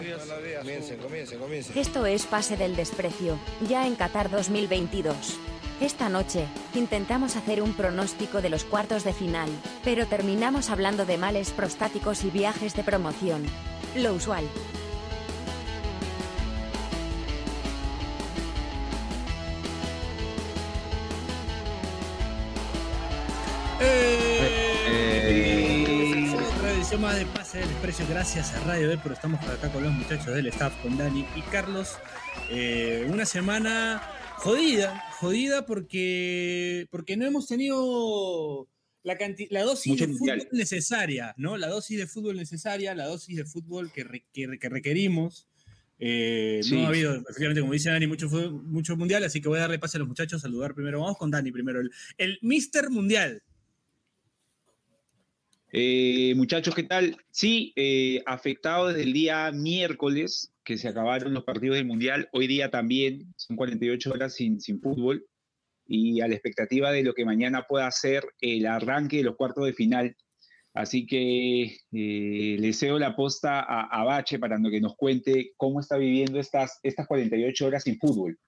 Comiencen, comiencen, comiencen. Esto es Pase del Desprecio, ya en Qatar 2022. Esta noche, intentamos hacer un pronóstico de los cuartos de final, pero terminamos hablando de males prostáticos y viajes de promoción. Lo usual. Eh, edición más de Pase del Desprecio, gracias a Radio B, pero estamos por acá con los muchachos del staff, con Dani y Carlos. Eh, una semana jodida, jodida porque, porque no hemos tenido la, dosis Mucho de mundial. fútbol necesaria, ¿no? La dosis de fútbol necesaria, la dosis de fútbol que, re- que- que requerimos. Eh, Sí. No ha habido, efectivamente, como dice Dani, mucho, mucho mundial, así que voy a darle pase a los muchachos, saludar primero. Vamos con Dani primero, el, el Mister Mundial. Eh, muchachos, ¿qué tal? Sí, eh, afectado desde el día miércoles, que se acabaron los partidos del Mundial. Hoy día también, son 48 horas sin, sin fútbol. Y a la expectativa de lo que mañana pueda ser el arranque de los cuartos de final. Así que eh, le cedo la posta a, a Bache para que nos cuente cómo está viviendo estas, estas 48 horas sin fútbol.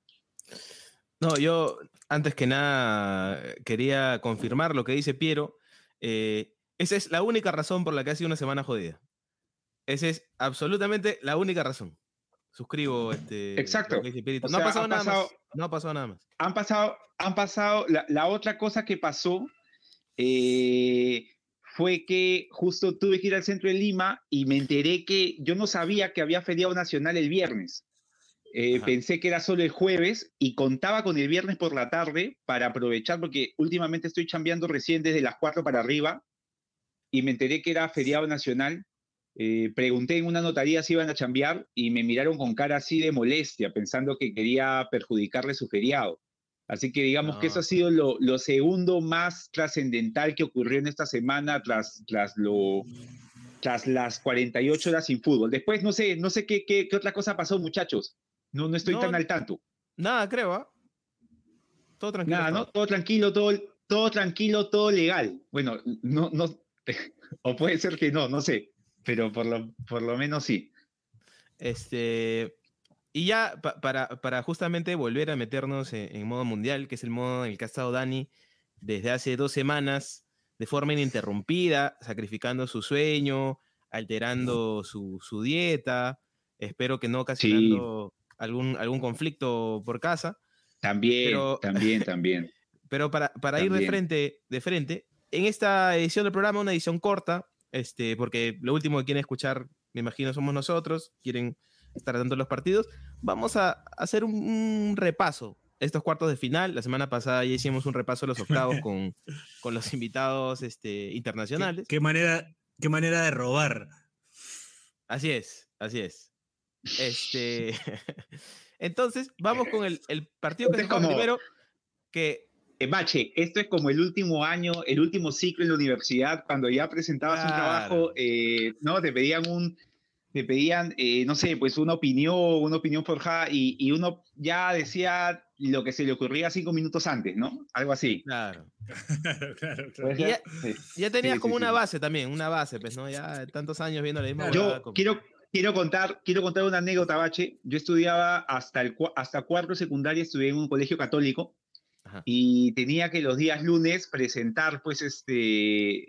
No, yo antes que nada quería confirmar lo que dice Piero. Eh, esa es la única razón por la que ha sido una semana jodida. Esa es absolutamente la única razón. Suscribo este. Exacto. no sea, ha pasado nada pasado- más. No ha pasado nada más. han pasado, han pasado, la, la otra cosa que pasó eh, fue que justo tuve que ir al centro de Lima y me enteré que yo no sabía que había feriado nacional el viernes. Eh, pensé que era solo el jueves y contaba con el viernes por la tarde para aprovechar porque últimamente estoy chambeando recién desde las 4 para arriba y me enteré que era feriado nacional. Eh, pregunté en una notaría si iban a chambear y me miraron con cara así de molestia, pensando que quería perjudicarle su feriado. Así que digamos que eso No. ha sido lo, lo segundo más trascendental que ocurrió en esta semana tras, tras, lo, tras las 48 horas sin fútbol. Después no sé, no sé qué, qué, qué otra cosa pasó, muchachos. No, no estoy No, tan al tanto. Nada, creo, ¿ah? Todo tranquilo. Nada, ¿no? Todo tranquilo, todo, todo tranquilo, todo legal. Bueno, no, no, o puede ser que no, no sé, pero por lo, por lo menos sí. Este, y ya pa- para, para justamente volver a meternos en, en modo mundial, que es el modo en el que ha estado Dani desde hace dos semanas, de forma ininterrumpida, sacrificando su sueño, alterando su, su dieta, espero que no ocasionando algún, algún conflicto por casa, También, Pero- también, también. pero para, para ir de frente, de frente, en esta edición del programa, una edición corta, este, porque lo último que quieren escuchar, me imagino, somos nosotros, quieren estar dando los partidos, vamos a hacer un, un repaso. Estos cuartos de final, la semana pasada ya hicimos un repaso de los octavos con, con los invitados este, internacionales. ¿Qué, qué manera, qué manera de robar. Así es, así es. Este, entonces, vamos con el, el partido que se como- primero, que Bache, esto es como el último año, el último ciclo en la universidad, cuando ya presentabas un Claro. trabajo, eh, ¿no? Te pedían un, te pedían, eh, no sé, pues una opinión, una opinión forjada, y, y uno ya decía lo que se le ocurría cinco minutos antes, ¿no? Algo así. claro, Claro, claro, claro. ¿Puede Y ya-? Sí. Ya tenías Sí, como sí, una sí. base también, una base, pues, ¿no? Ya tantos años viendo la misma Yo como- quiero, quiero, contar, quiero contar una anécdota, Bache. Yo estudiaba hasta, el, hasta cuarto secundaria, estudié en un colegio católico Ajá. y tenía que los días lunes presentar, pues, este,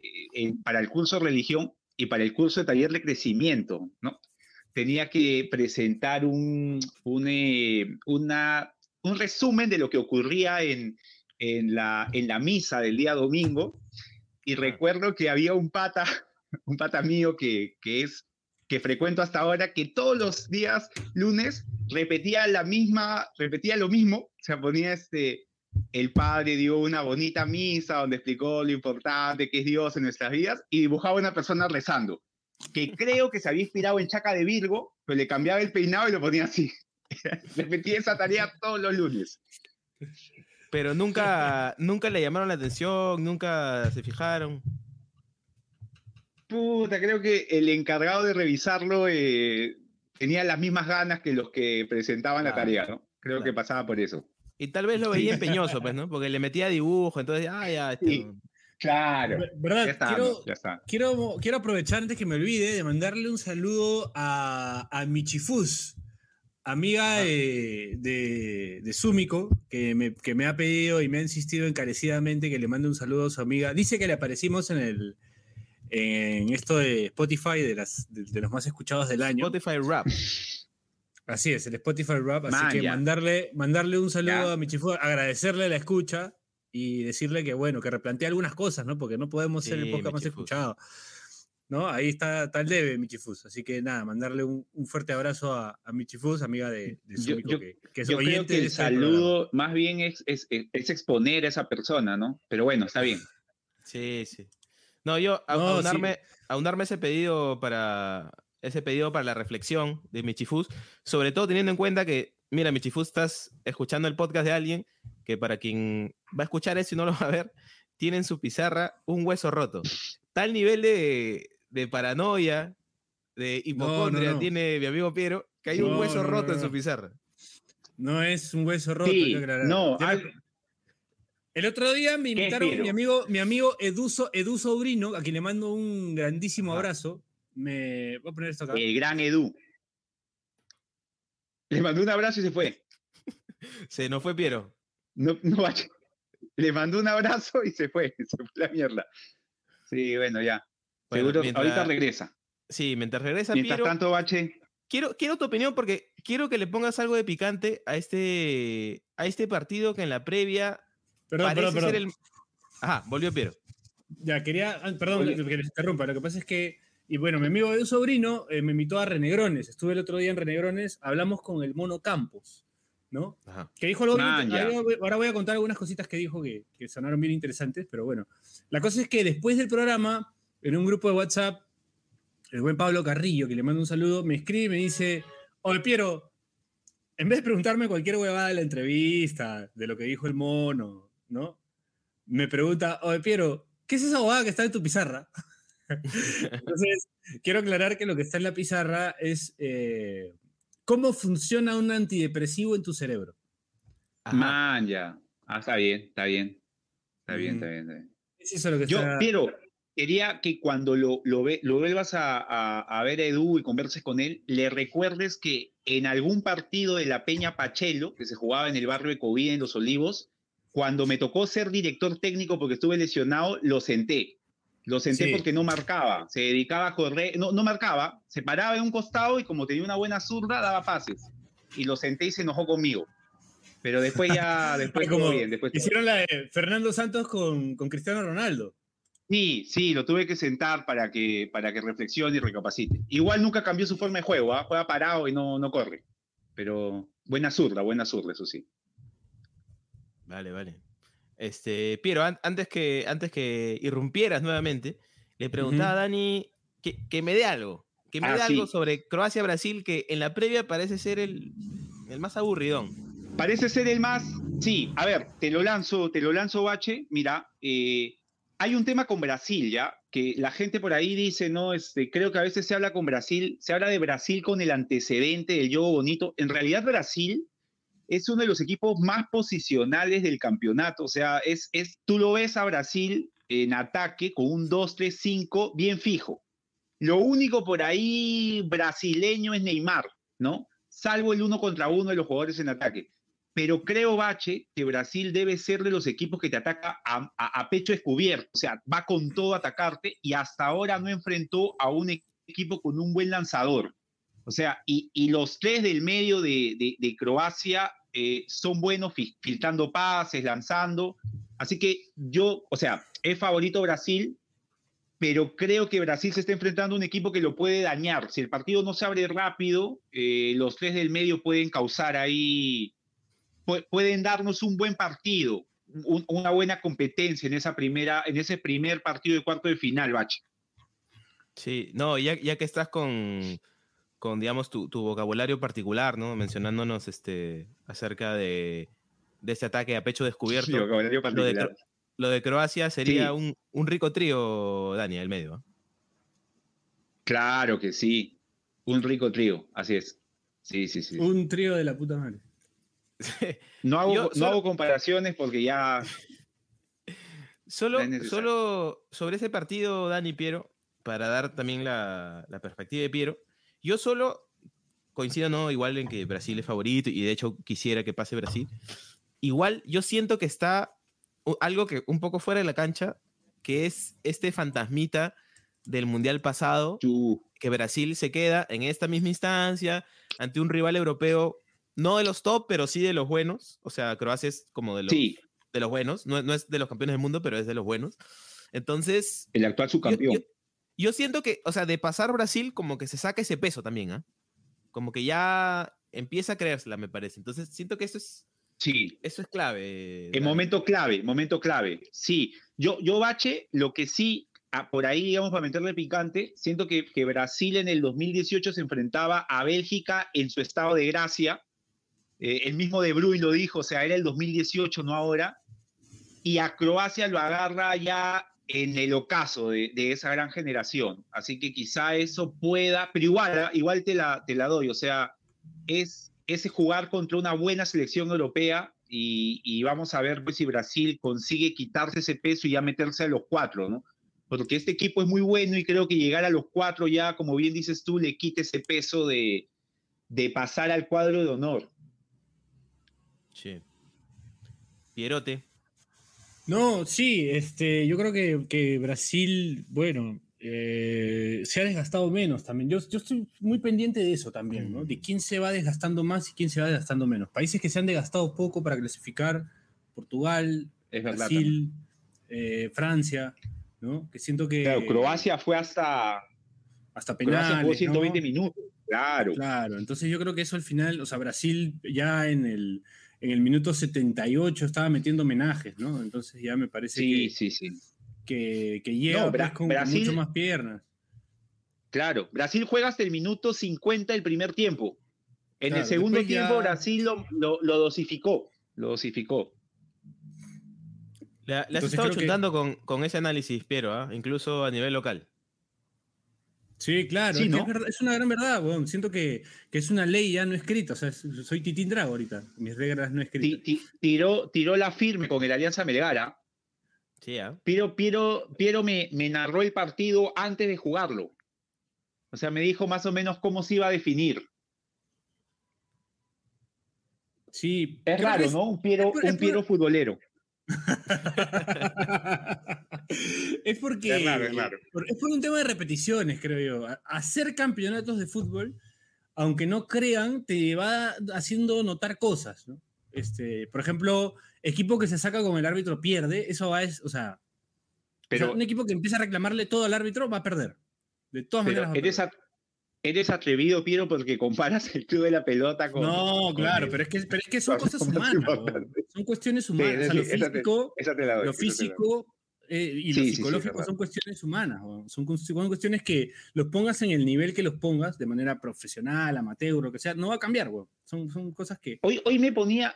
para el curso de religión y para el curso de taller de crecimiento, ¿no? Tenía que presentar un, un, eh, una, un resumen de lo que ocurría en, en, la, en la misa del día domingo. Y recuerdo que había un pata, un pata mío que, que es que frecuento hasta ahora, que todos los días lunes repetía la misma, repetía lo mismo, o sea, ponía este, el padre dio una bonita misa donde explicó lo importante que es Dios en nuestras vidas y dibujaba una persona rezando, que creo que se había inspirado en Chaca de Virgo, pero le cambiaba el peinado y lo ponía así. Repetía esa tarea todos los lunes. Pero nunca, nunca le llamaron la atención, nunca se fijaron. Puta, creo que el encargado de revisarlo eh, tenía las mismas ganas que los que presentaban la tarea, ¿no? Creo claro. que pasaba por eso. Y tal vez lo veía empeñoso, pues, ¿no? Porque le metía dibujo, entonces, ah, ya, este, Sí. Claro. Ver- ¿Verdad? Ya está, quiero, ya está. quiero, quiero aprovechar antes que me olvide de mandarle un saludo a, a Michifus, amiga de, de, de Sumiko, que me, que me ha pedido y me ha insistido encarecidamente que le mande un saludo a su amiga. Dice que le aparecimos en el en esto de Spotify de, las, de, de los más escuchados del año. Spotify Rap. Así es, el Spotify Rap. Así Man, que ya. mandarle, mandarle un saludo Ya. a Michifu, agradecerle la escucha y decirle que, bueno, que replantea algunas cosas, ¿no? Porque no podemos ser el podcast más escuchado. ¿No? Ahí está, el debe, Michifus. Así que nada, mandarle un, un fuerte abrazo a, a Michifus, amiga de, de Yo- que, que es Yo creo oyente que de el este programa. saludo más bien es, es, es- es exponer a esa persona, ¿no? Pero bueno, está bien. Sí, sí. No, yo a- No, sí. aunarme ese pedido para ese pedido para la reflexión de Michifus, sobre todo teniendo en cuenta que, mira, Michifus, estás escuchando el podcast de alguien que para quien va a escuchar eso y no lo va a ver, tiene en su pizarra un hueso roto. Tal nivel de, de paranoia, de hipocondria no. tiene mi amigo Piero, que hay un No, hueso no, no, roto en su pizarra. No es un hueso roto. Sí, no, al- El otro día me ¿Qué, invitaron mi amigo, mi amigo Edu, So- Edu Sobrino, a quien le mando un grandísimo abrazo. Me voy a poner esto acá. El gran Edu. Le mandó un abrazo y se fue. Se nos fue Piero. No, no vaya. Le mandó un abrazo y se fue. Se fue la mierda. Sí, bueno, ya. Bueno, Seguro, mientras- ahorita regresa. Sí, mientras regresa Mientras Piero, tanto, Bache, quiero, quiero tu opinión porque quiero que le pongas algo de picante a este, a este partido que en la previa Perdón, parece perdón, perdón. ser el... Ajá, volvió Piero. Ya, quería, ah, perdón Oye. que les interrumpa, lo que pasa es que, y bueno, mi amigo Edu Sobrino eh, me invitó a Renegrones, estuve el otro día en Renegrones, hablamos con el Mono Campos, ¿no? Ajá. Que dijo algo bien ahora voy- Ahora voy a contar algunas cositas que dijo que, que sonaron bien interesantes, pero bueno. La cosa es que después del programa, en un grupo de WhatsApp, el buen Pablo Carrillo, que le mando un saludo, me escribe y me dice, oye Piero, en vez de preguntarme cualquier huevada de la entrevista, de lo que dijo el mono, ¿no? Me pregunta, oye Piero, ¿qué es esa huevada que está en tu pizarra? Entonces, quiero aclarar que lo que está en la pizarra es eh, cómo funciona un antidepresivo en tu cerebro. Ajá. man, ya. Ah, está bien, está bien. Está bien, Mm. está bien, está bien. Es eso lo que Yo, está... Piero, quería que cuando lo, lo, ve- lo vuelvas a, a- a ver a Edu y converses con él, le recuerdes que en algún partido de la Peña Pachelo, que se jugaba en el barrio de Covida, en Los Olivos, cuando me tocó ser director técnico porque estuve lesionado, lo senté. Lo senté Sí. porque no marcaba, se dedicaba a correr, no, no marcaba, se paraba en un costado y como tenía una buena zurda, daba pases. Y lo senté y se enojó conmigo. Pero después ya, después Como todo bien. Después Hicieron la de Fernando Santos con, con Cristiano Ronaldo. Sí, sí, lo tuve que sentar para que, para que reflexione y recapacite. Igual nunca cambió su forma de juego, ¿ah? juega parado y no, no corre. Pero buena zurda, buena zurda, eso sí. Vale, vale. Este, Piero, an- antes, que, antes que irrumpieras nuevamente, le preguntaba a Dani que, que me dé algo. Que me Ah, dé algo sobre Croacia-Brasil, que en la previa parece ser el, el más aburridón. Parece ser el más. Sí, a ver, te lo lanzo, te lo lanzo, Bache. Mira, eh, hay un tema con Brasil, ¿ya? Que la gente por ahí dice, no, este, creo que a veces se habla con Brasil, se habla de Brasil con el antecedente del juego bonito. En realidad, Brasil es uno de los equipos más posicionales del campeonato. O sea, es, es, tú lo ves a Brasil en ataque con un 2-3-5 bien fijo. Lo único por ahí brasileño es Neymar, ¿no? Salvo el uno contra uno de los jugadores en ataque pero creo, Bache, que Brasil debe ser de los equipos que te ataca a, pecho descubierto, o sea, va con todo a atacarte y hasta ahora no enfrentó a un e- equipo con un buen lanzador. O sea, y, y los tres del medio de- de Croacia eh, son buenos fi- filtrando pases, lanzando. Así que yo, o sea, es favorito Brasil, pero creo que Brasil se está enfrentando a un equipo que lo puede dañar. Si el partido no se abre rápido, eh, los tres del medio pueden causar ahí pu- pueden darnos un buen partido, un- una buena competencia en esa primera, en ese primer partido de cuarto de final, Bache. Sí, no, ya, ya que estás con, con digamos, tu, tu vocabulario particular, ¿no? Mencionándonos este, acerca de, de este ataque a pecho descubierto. Sí, vocabulario lo, de, lo de Croacia sería Sí. un, un rico trío, Dani, al medio. Claro que sí, un rico trío, así es. Sí, sí, sí. Un trío de la puta madre. No hago, Yo no solo- hago comparaciones porque ya Solo, solo sobre ese partido, Dani Piero, para dar también la, la perspectiva de Piero, yo solo coincido, ¿no? Igual en que Brasil es favorito y de hecho quisiera que pase Brasil. Igual yo siento que está algo que un poco fuera de la cancha, que es este fantasmita del Mundial pasado, que Brasil se queda en esta misma instancia ante un rival europeo, no de los top, pero sí de los buenos. O sea, Croacia es como de los, Sí, de los buenos, no, no es de los campeones del mundo, pero es de los buenos. Entonces, el actual subcampeón. yo- yo siento que, o sea, de pasar Brasil, como que se saca ese peso también, ¿ah? Como que ya empieza a creérsela, me parece. Entonces, siento que eso es, Sí, eso es clave. Dani. momento clave, momento clave. Sí, yo, yo Bache, lo que sí, ah, por ahí, digamos, para meterle picante, siento que, que Brasil en el 2018 se enfrentaba a Bélgica en su estado de gracia. Eh, el mismo De Bruyne lo dijo, o sea, era el 2018, no ahora. Y a Croacia lo agarra ya en el ocaso de, esa gran generación. Así que quizá eso pueda, pero igual, te la, doy, o sea, es ese jugar contra una buena selección europea y, vamos a ver pues, si Brasil consigue quitarse ese peso y ya meterse a los cuatro, ¿no? Porque este equipo es muy bueno y creo que llegar a los cuatro ya, como bien dices tú, le quite ese peso de pasar al cuadro de honor. Sí. Pierote. No, sí, este, yo creo que, que Brasil, bueno, eh, se ha desgastado menos también. Yo, yo estoy muy pendiente de eso también, ¿no? De quién se va desgastando más y quién se va desgastando menos. Países que se han desgastado poco para clasificar, Portugal. Brasil, eh, Francia, ¿no? Que siento que... Claro, Croacia fue hasta... Hasta Croacia penales, jugó 120 ¿no? minutos. Claro. Claro, entonces yo creo que eso al final, o sea, Brasil ya en el, en el minuto 78 estaba metiendo homenajes, ¿no? Entonces ya me parece Sí, que, sí, sí. que, que llega No, pues, Bra- con, con Brasil- mucho más piernas. Claro, Brasil juega hasta el minuto 50 del primer tiempo. En el segundo ya- tiempo Brasil lo, lo- lo dosificó. Lo dosificó. Le, le has Entonces estado que- con, con ese análisis, Piero, ¿ah? incluso a nivel local. Sí, claro, Sí, es, que ¿no? es, verdad- es una gran verdad, weón. Siento que, que es una ley ya no escrita, o sea, es- soy Titín Drago ahorita, mis reglas no escritas. ti- tiró, tiró la firme con el Alianza Melgar. Sí, ¿ah? Piero, Piero, Piero me, me narró el partido antes de jugarlo. O sea, me dijo más o menos cómo se iba a definir. Sí, Es raro, ¿no? Un Piero, es por- es un Piero futbolero. Es porque Es raro, es raro. por- es por un tema de repeticiones, creo yo. Hacer campeonatos de fútbol, aunque no crean, te va haciendo notar cosas, ¿no? Este, por ejemplo, equipo que se saca con el árbitro pierde, eso va es, o sea, Pero, o sea, un equipo que empieza a reclamarle todo al árbitro va a perder. De todas pero maneras. va a eres, atrevido, Piero, porque comparas el club de la pelota con. No, claro, pero es que, pero es que son cosas humanas. Son cuestiones Sí, humanas. o sea, lo sí, esa te- físico, esa te la doy, lo físico eh, y Sí, lo sí, psicológico son cuestiones humanas. Son, son cuestiones que los pongas en el nivel que los pongas, de manera profesional, amateur, lo que sea, no va a cambiar, weón. Son, son cosas que. Hoy, hoy me ponía,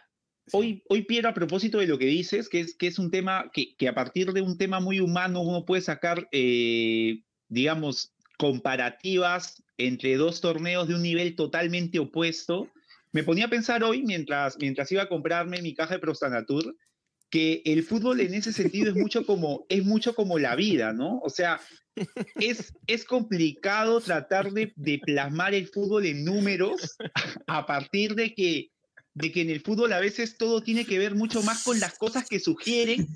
hoy, hoy Piero, a propósito de lo que dices, que es, que es un tema que, que a partir de un tema muy humano uno puede sacar, eh, digamos, comparativas entre dos torneos de un nivel totalmente opuesto. Me ponía a pensar hoy, mientras, mientras iba a comprarme mi caja de Prostanatur, que el fútbol en ese sentido es mucho como, es mucho como la vida, ¿no? O sea, es, es complicado tratar de, de plasmar el fútbol en números a partir de que, de que en el fútbol a veces todo tiene que ver mucho más con las cosas que sugieren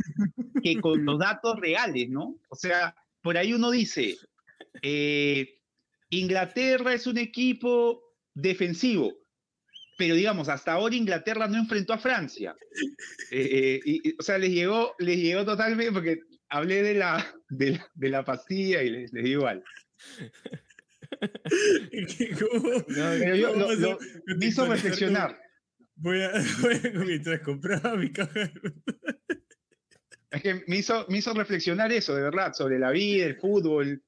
que con los datos reales, ¿no? O sea, por ahí uno dice, eh, Inglaterra es un equipo defensivo, pero digamos, hasta ahora Inglaterra no enfrentó a Francia. Eh, eh, y- o sea, les llegó, les llegó totalmente, porque hablé de la, de la, de la pastilla y les, les digo igual. ¿Cómo- Pero yo, cómo lo- eso- lo- me hizo reflexionar. Voy a, voy a mientras compraba mi caja. Es que me hizo, me hizo reflexionar eso, de verdad, sobre la vida, el fútbol.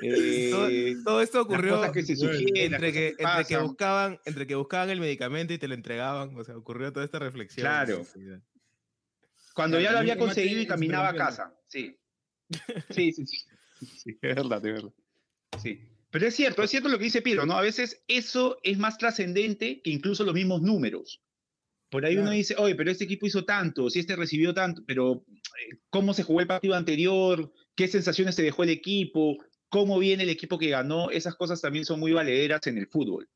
Eh, todo, todo esto ocurrió que sugieren, entre que, entre, que buscaban, entre que buscaban el medicamento y te lo entregaban. O sea, ocurrió toda esta reflexión. Claro. Cuando ya lo había conseguido y caminaba a casa. Sí. Sí, sí, sí. Sí, es verdad, es verdad. Sí. Pero es cierto, es cierto lo que dice Piero, ¿no? A veces eso es más trascendente que incluso los mismos números. Por ahí uno dice, oye, pero este equipo hizo tanto, si este recibió tanto, pero eh, ¿cómo se jugó el partido anterior? ¿Qué sensaciones se dejó el equipo? ¿Cómo viene el equipo que ganó? Esas cosas también son muy valederas en el fútbol.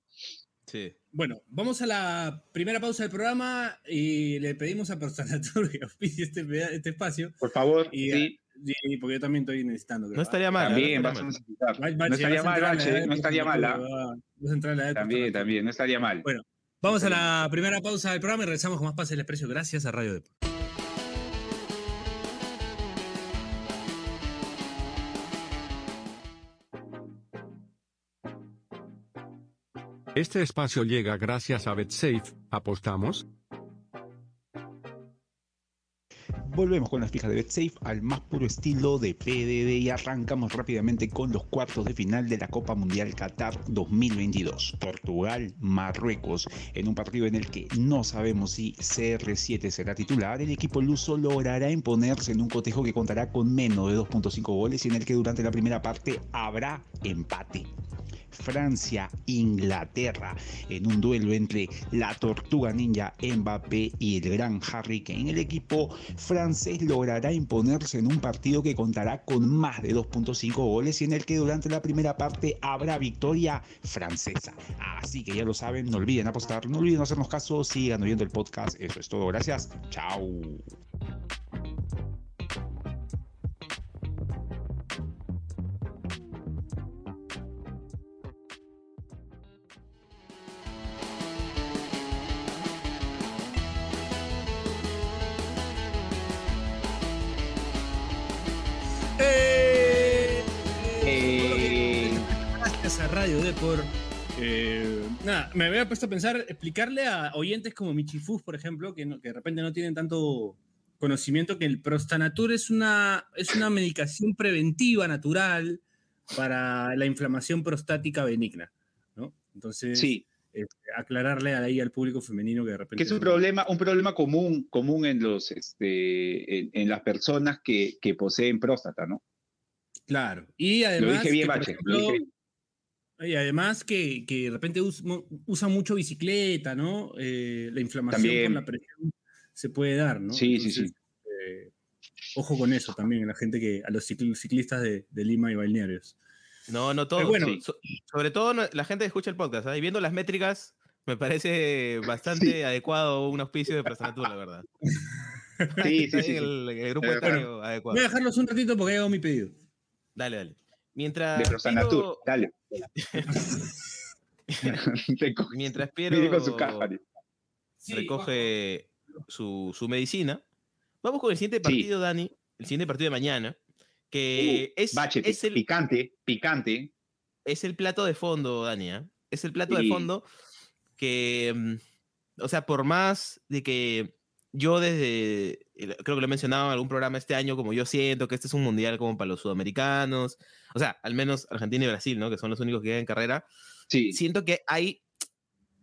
Sí. Bueno, vamos a la primera pausa del programa y le pedimos a Personatur que auspicie este, este espacio. Por favor, Y, sí, y- porque yo también estoy necesitando. No estaría mal. también no vas a estaría mal. necesitar. Bache, No estaría mal, entrar a la Bache, edad de no estaría mal. Personatur, va- vas a entrar a la edad de También, también, no estaría mal. Bueno, Vamos a la primera pausa del programa y regresamos con más Pase el Expreso. Gracias a Radio Deport. Este espacio llega gracias a BetSafe. ¿Apostamos? Volvemos con las fijas de BetSafe al más puro estilo de PDD y arrancamos rápidamente con los cuartos de final de la Copa Mundial Qatar 2022. Portugal, Marruecos, en un partido en el que no sabemos si CR7 será titular, el equipo luso logrará imponerse en un cotejo que contará con menos de 2.5 goles y en el que durante la primera parte habrá empate. Francia, Inglaterra, en un duelo entre la tortuga ninja Mbappé y el gran Harry Kane. El equipo francés logrará imponerse en un partido que contará con más de 2.5 goles y en el que durante la primera parte habrá victoria francesa. Así que ya lo saben, no olviden apostar, no olviden hacernos caso, sigan oyendo el podcast. Eso es todo, gracias. Chao. Radio Deport. Eh, nada, me había puesto a pensar, explicarle a oyentes como Michifus, por ejemplo, que, no- que de repente no tienen tanto conocimiento, que el Prostanatur es una, es una medicación preventiva natural para la inflamación prostática benigna. ¿no? Entonces, sí, este, aclararle ahí al público femenino que de repente. que es un problema, un problema común, común en los, este, en, en las personas que, que poseen próstata, ¿no? Claro. Y además. dije bien, que, Bache, ejemplo, lo dije bien. Y además que, que de repente us- mo- usan mucho bicicleta, ¿no? Eh, la inflamación También. con la presión se puede dar, ¿no? Sí, sí, sí. eh, ojo con eso también, a la gente que, a los cicl- ciclistas de, de Lima y balnearios. No, no todo. Bueno. So- sobre todo la gente que escucha el podcast. ¿ah? Y viendo las métricas, me parece bastante adecuado un auspicio de Personatur, la verdad. Sí, sí, sí. El, el grupo etario adecuado. Voy a dejarlos un ratito porque ha llegado mi pedido. Dale, dale. Mientras De Prostanatur, Piero- dale. Mientras Piero con su caja. ¿vale? recoge su, su medicina, vamos con el siguiente partido, Dani. El siguiente partido de mañana. Que es, Uh, Bache, es el, picante, picante. es el plato de fondo, Dani. ¿ah? Es el plato de fondo que, mm, o sea, por más de que yo desde, creo que lo he mencionado en algún programa este año, como yo siento que este es un mundial como para los sudamericanos, o sea, al menos Argentina y Brasil, ¿no? Que son los únicos que quedan en carrera. Sí, Siento que hay,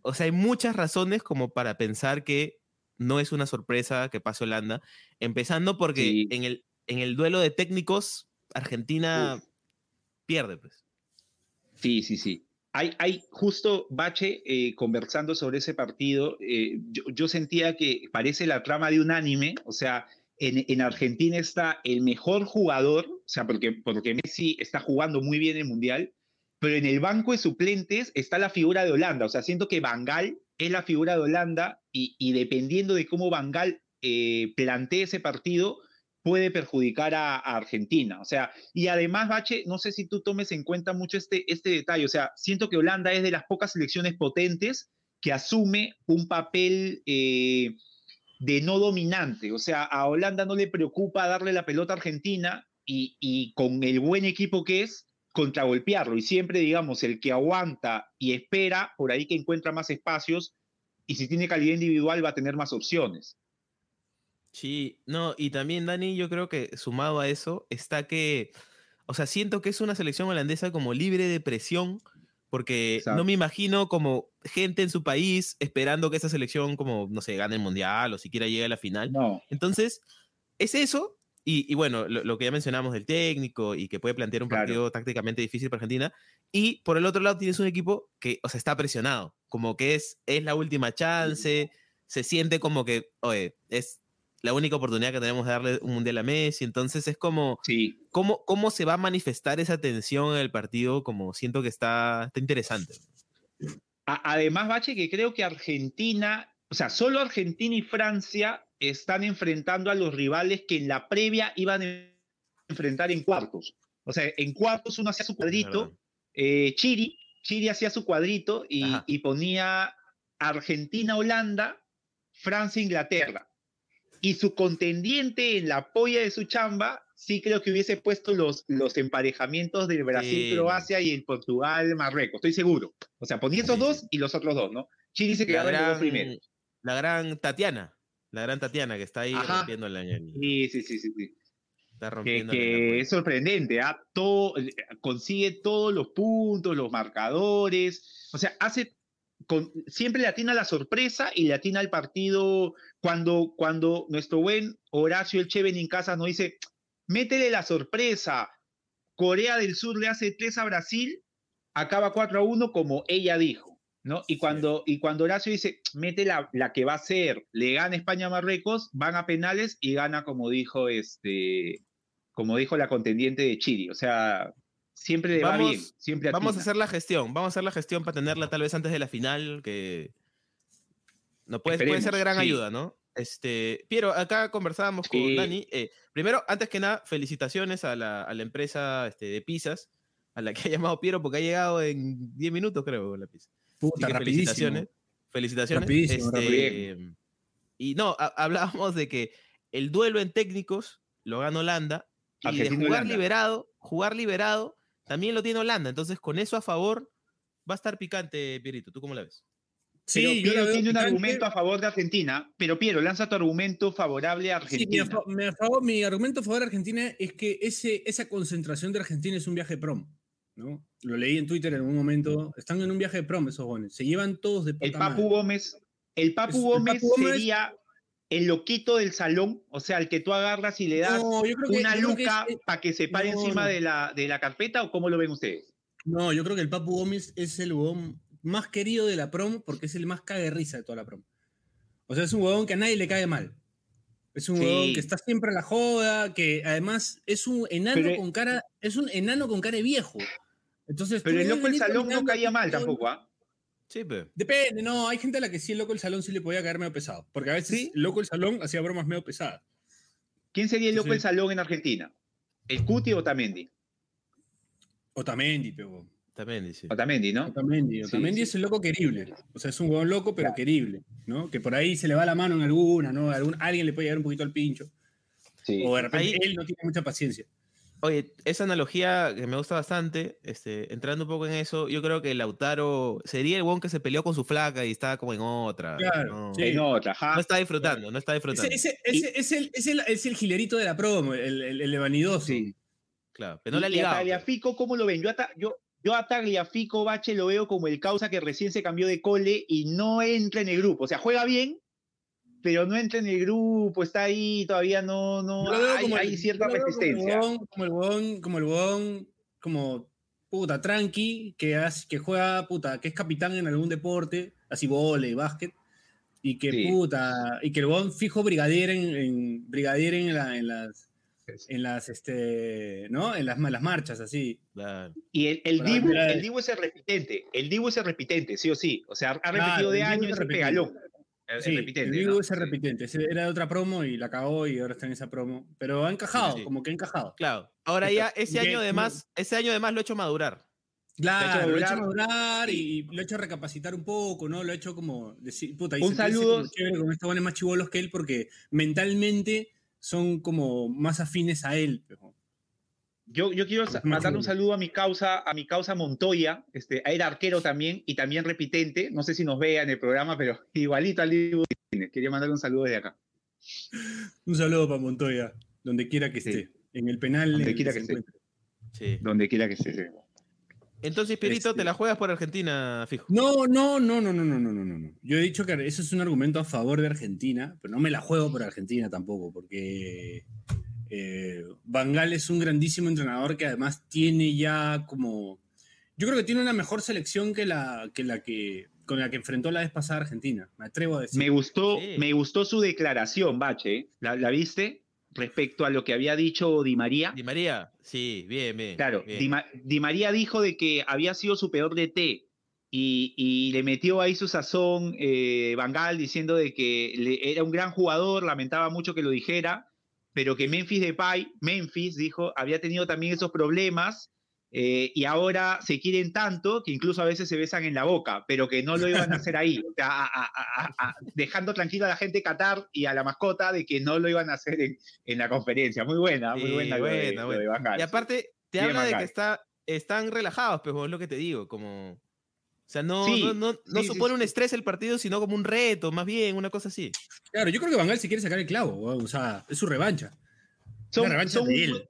o sea, hay muchas razones como para pensar que no es una sorpresa que pase Holanda, empezando porque Sí. en, el, en el duelo de técnicos, Argentina pierde, pues. sí, sí, sí. Hay, justo, Bache, eh, conversando sobre ese partido, eh, yo, sentía que parece la trama de un anime, o sea, en, en Argentina está el mejor jugador, o sea, porque, porque Messi está jugando muy bien el Mundial, pero en el banco de suplentes está la figura de Holanda, o sea, siento que Bangal es la figura de Holanda y, y dependiendo de cómo Bangal eh, plantee ese partido, puede perjudicar a, Argentina. O sea, y además, Bache, no sé si tú tomes en cuenta mucho este, este detalle. O sea, siento que Holanda es de las pocas selecciones potentes que asume un papel eh, de no dominante. O sea, a Holanda no le preocupa darle la pelota a Argentina y, y con el buen equipo que es, contragolpearlo. Y siempre, digamos, el que aguanta y espera, por ahí que encuentra más espacios, y si tiene calidad individual va a tener más opciones. Sí, no, y también Dani, yo creo que sumado a eso está que, o sea, siento que es una selección holandesa como libre de presión, porque Exacto. no me imagino como gente en su país esperando que esa selección como, no sé, gane el mundial o siquiera llegue a la final. No. Entonces, es eso, y, y bueno, lo, lo que ya mencionamos del técnico y que puede plantear un Claro. partido tácticamente difícil para Argentina, y por el otro lado tienes un equipo que, o sea, está presionado, como que es, es la última chance, se siente como que, oye, es la única oportunidad que tenemos de darle un mundial a Messi. Entonces es como, Sí. ¿cómo, cómo se va a manifestar esa tensión en el partido? Como siento que está, está interesante. Además, Bache, que creo que Argentina, o sea, solo Argentina y Francia están enfrentando a los rivales que en la previa iban a enfrentar en cuartos. O sea, en cuartos uno hacía su cuadrito, eh, Chiri, Chiri hacía su cuadrito y, y ponía Argentina-Holanda, Francia-Inglaterra. Y su contendiente en la polla de su chamba, sí creo que hubiese puesto los, los emparejamientos del Brasil-Croacia y el Portugal-Marruecos, estoy seguro. O sea, ponía esos Sí, dos y los otros dos, ¿no? Chiri se La quedaba en los primeros. la gran Tatiana, la gran Tatiana que está ahí Ajá. en el- Sí, sí, sí, sí. sí. está Que, la que puerta. es sorprendente, ¿ah? Todo, eh, consigue todos los puntos, los marcadores, o sea, hace, con, siempre le atina la sorpresa y le atina al partido cuando, cuando nuestro buen Horacio El Cheven Casas nos dice, métele la sorpresa, Corea del Sur le hace 3 a Brasil, acaba 4 a 1 como ella dijo, ¿no? Y cuando, y cuando Horacio dice, mete la, la que va a ser, le gana España a Marruecos, van a penales y gana como dijo este, como dijo la contendiente de Chile, o sea, siempre le va Vamos- bien, siempre Vamos a hacer la gestión, vamos a hacer la gestión para tenerla tal vez antes de la final, que no puede, puede ser de gran sí. ayuda, ¿no? Este, Piero, acá conversábamos con. Dani. eh, primero, antes que nada, felicitaciones a la, a la empresa este, de pizzas, a la que ha llamado Piero, porque ha llegado en 10 minutos, creo, la pizza. Puta, rapidísimo. felicitaciones. Felicitaciones. Rapidísimo, Este, y no, ha- hablábamos de que el duelo en técnicos lo gana Holanda y de jugar liberado, jugar liberado, también lo tiene Holanda. Entonces, con eso a favor, va a estar picante, Pierito. ¿Tú cómo la ves? Sí, Piero tiene un argumento a favor de Argentina, pero Piero, lanza tu argumento favorable a Sí, mi, Argentina. afa- mi mi argumento a favor de Argentina es que ese, esa concentración de Argentina es un viaje prom. ¿no? Lo leí en Twitter en un momento. Están en un viaje de prom esos jóvenes. Se llevan todos de el puta Papu madre. Gómez, el Papu Es- el Papu Gómez- sería el loquito del salón, o sea, el que tú agarras y le das No, que- una luca es- para que se pare no, encima no. De, la, de la carpeta, o cómo lo ven ustedes? No, yo creo que el Papu Gómez es el huevón más querido de la prom porque es el más cague risa de toda la prom. O sea, es un huevón que a nadie le cae mal. Es un Sí. huevón que está siempre a la joda, que además es un enano Pero- con cara, es un enano con cara de viejo. Entonces, Pero el loco del salón no caía mal tampoco, ¿ah? Sí, pe. Depende, no, hay gente a la que sí el loco del salón sí le podía caer medio pesado. Porque a veces ¿Sí? el loco del salón hacía bromas medio pesadas. ¿Quién sería el loco Sí. del salón en Argentina? ¿El Cuti o Otamendi? Otamendi, pero. También dice. Otamendi, ¿no? Otamendi, Sí, Otamendi sí. es el loco querible. O sea, es un huevón loco, pero querible. ¿no? Que por ahí se le va la mano en alguna, ¿no? Algún, alguien le puede llegar un poquito al pincho. Sí. O de repente Ahí- él no tiene mucha paciencia. Oye, esa analogía que me gusta bastante, este, entrando un poco en eso, yo creo que Lautaro sería el one que se peleó con su flaca y estaba como en otra. Claro, no, sí. En otra, ajá. no está disfrutando, no está Ese, disfrutando. ese- ese- es, el, es, el, es el gilerito de la promo, el, el, el vanidoso. Sí. Claro, pero no le ha Y a ligado. pues. Tagliafico, ¿cómo lo ven? Yo a, Ta- yo, yo a Tagliafico, Bache, lo veo como el causa que recién se cambió de cole y no entra en el grupo. O sea, juega bien, pero no entra en el grupo, está ahí, todavía no, no hay, como el- hay cierta resistencia. Como el huevón, como el huevón, como puta, tranqui, que, hace- que juega, puta, que es capitán en algún deporte, así vole, básquet, y que Sí. puta, y que el huevón fijo brigadier en, en- brigadier en, la- en las, en las, este, ¿no? En las, las marchas, así. Claro. Y el, el, Dibu, el Dibu es el repitente, el Dibu es el repitente, sí o sí. O sea, ha Claro, repetido de Dibu años, es el pegalón. El, el Sí, repitente. el Dibu ¿no? es el repitente, era de otra promo y la cagó y ahora está en esa promo. Pero ha encajado, Sí. como que ha encajado. Claro. Ahora ya, ese año de más, ese año de más lo he hecho madurar. Claro, lo he hecho madurar. y lo he hecho recapacitar un poco, ¿no? Lo he hecho como decir, puta, y Un saludo. con estos buenos más chivolos que él porque mentalmente son como más afines a él. pejo. Yo, yo quiero Más mandarle un saludo a mi causa, a mi causa Montoya, este, era arquero también y también repitente. No sé si nos vea en el programa, pero igualito al Dibu. Quería mandarle un saludo desde acá. Un saludo para Montoya, donde quiera que Sí. esté, en el penal. Donde quiera se que esté. Sí. Donde quiera que esté. Entonces, Pirito, Este- te la juegas por Argentina, fijo. No, no, no, no, no, no, no, no, no. Yo he dicho que eso es un argumento a favor de Argentina, pero no me la juego por Argentina tampoco, porque eh, Van Gaal es un grandísimo entrenador que además tiene ya como... Yo creo que tiene una mejor selección que la que, la que con la que enfrentó la vez pasada Argentina. Me atrevo a decir. Me gustó, Sí. me gustó su declaración, Bache. ¿La, la viste? Respecto a lo que había dicho Di María. Di María, sí, bien, bien. Claro, bien. Di, Ma- Di María dijo de que había sido su peor DT y, y le metió ahí su sazón eh, Bangal diciendo de que le- era un gran jugador, lamentaba mucho que lo dijera, pero que Memphis Depay, Memphis dijo, había tenido también esos problemas eh, y ahora se quieren tanto que incluso a veces se besan en la boca, pero que no lo iban a hacer ahí, o sea, a- a- a- a- dejando tranquila a la gente de Qatar y a la mascota de que no lo iban a hacer en, en la conferencia. Muy buena, muy Sí, buena, de- buena, de Y sí. aparte, te Bien habla de que está, están relajados, pues, es lo que te digo, como... O sea, no, Sí, no, no, no sí, sí, supone un estrés el partido, sino como un reto, más bien, una cosa así. Claro, yo creo que Bangal se quiere sacar el clavo, o sea, es su revancha. Son- Una revancha son de él.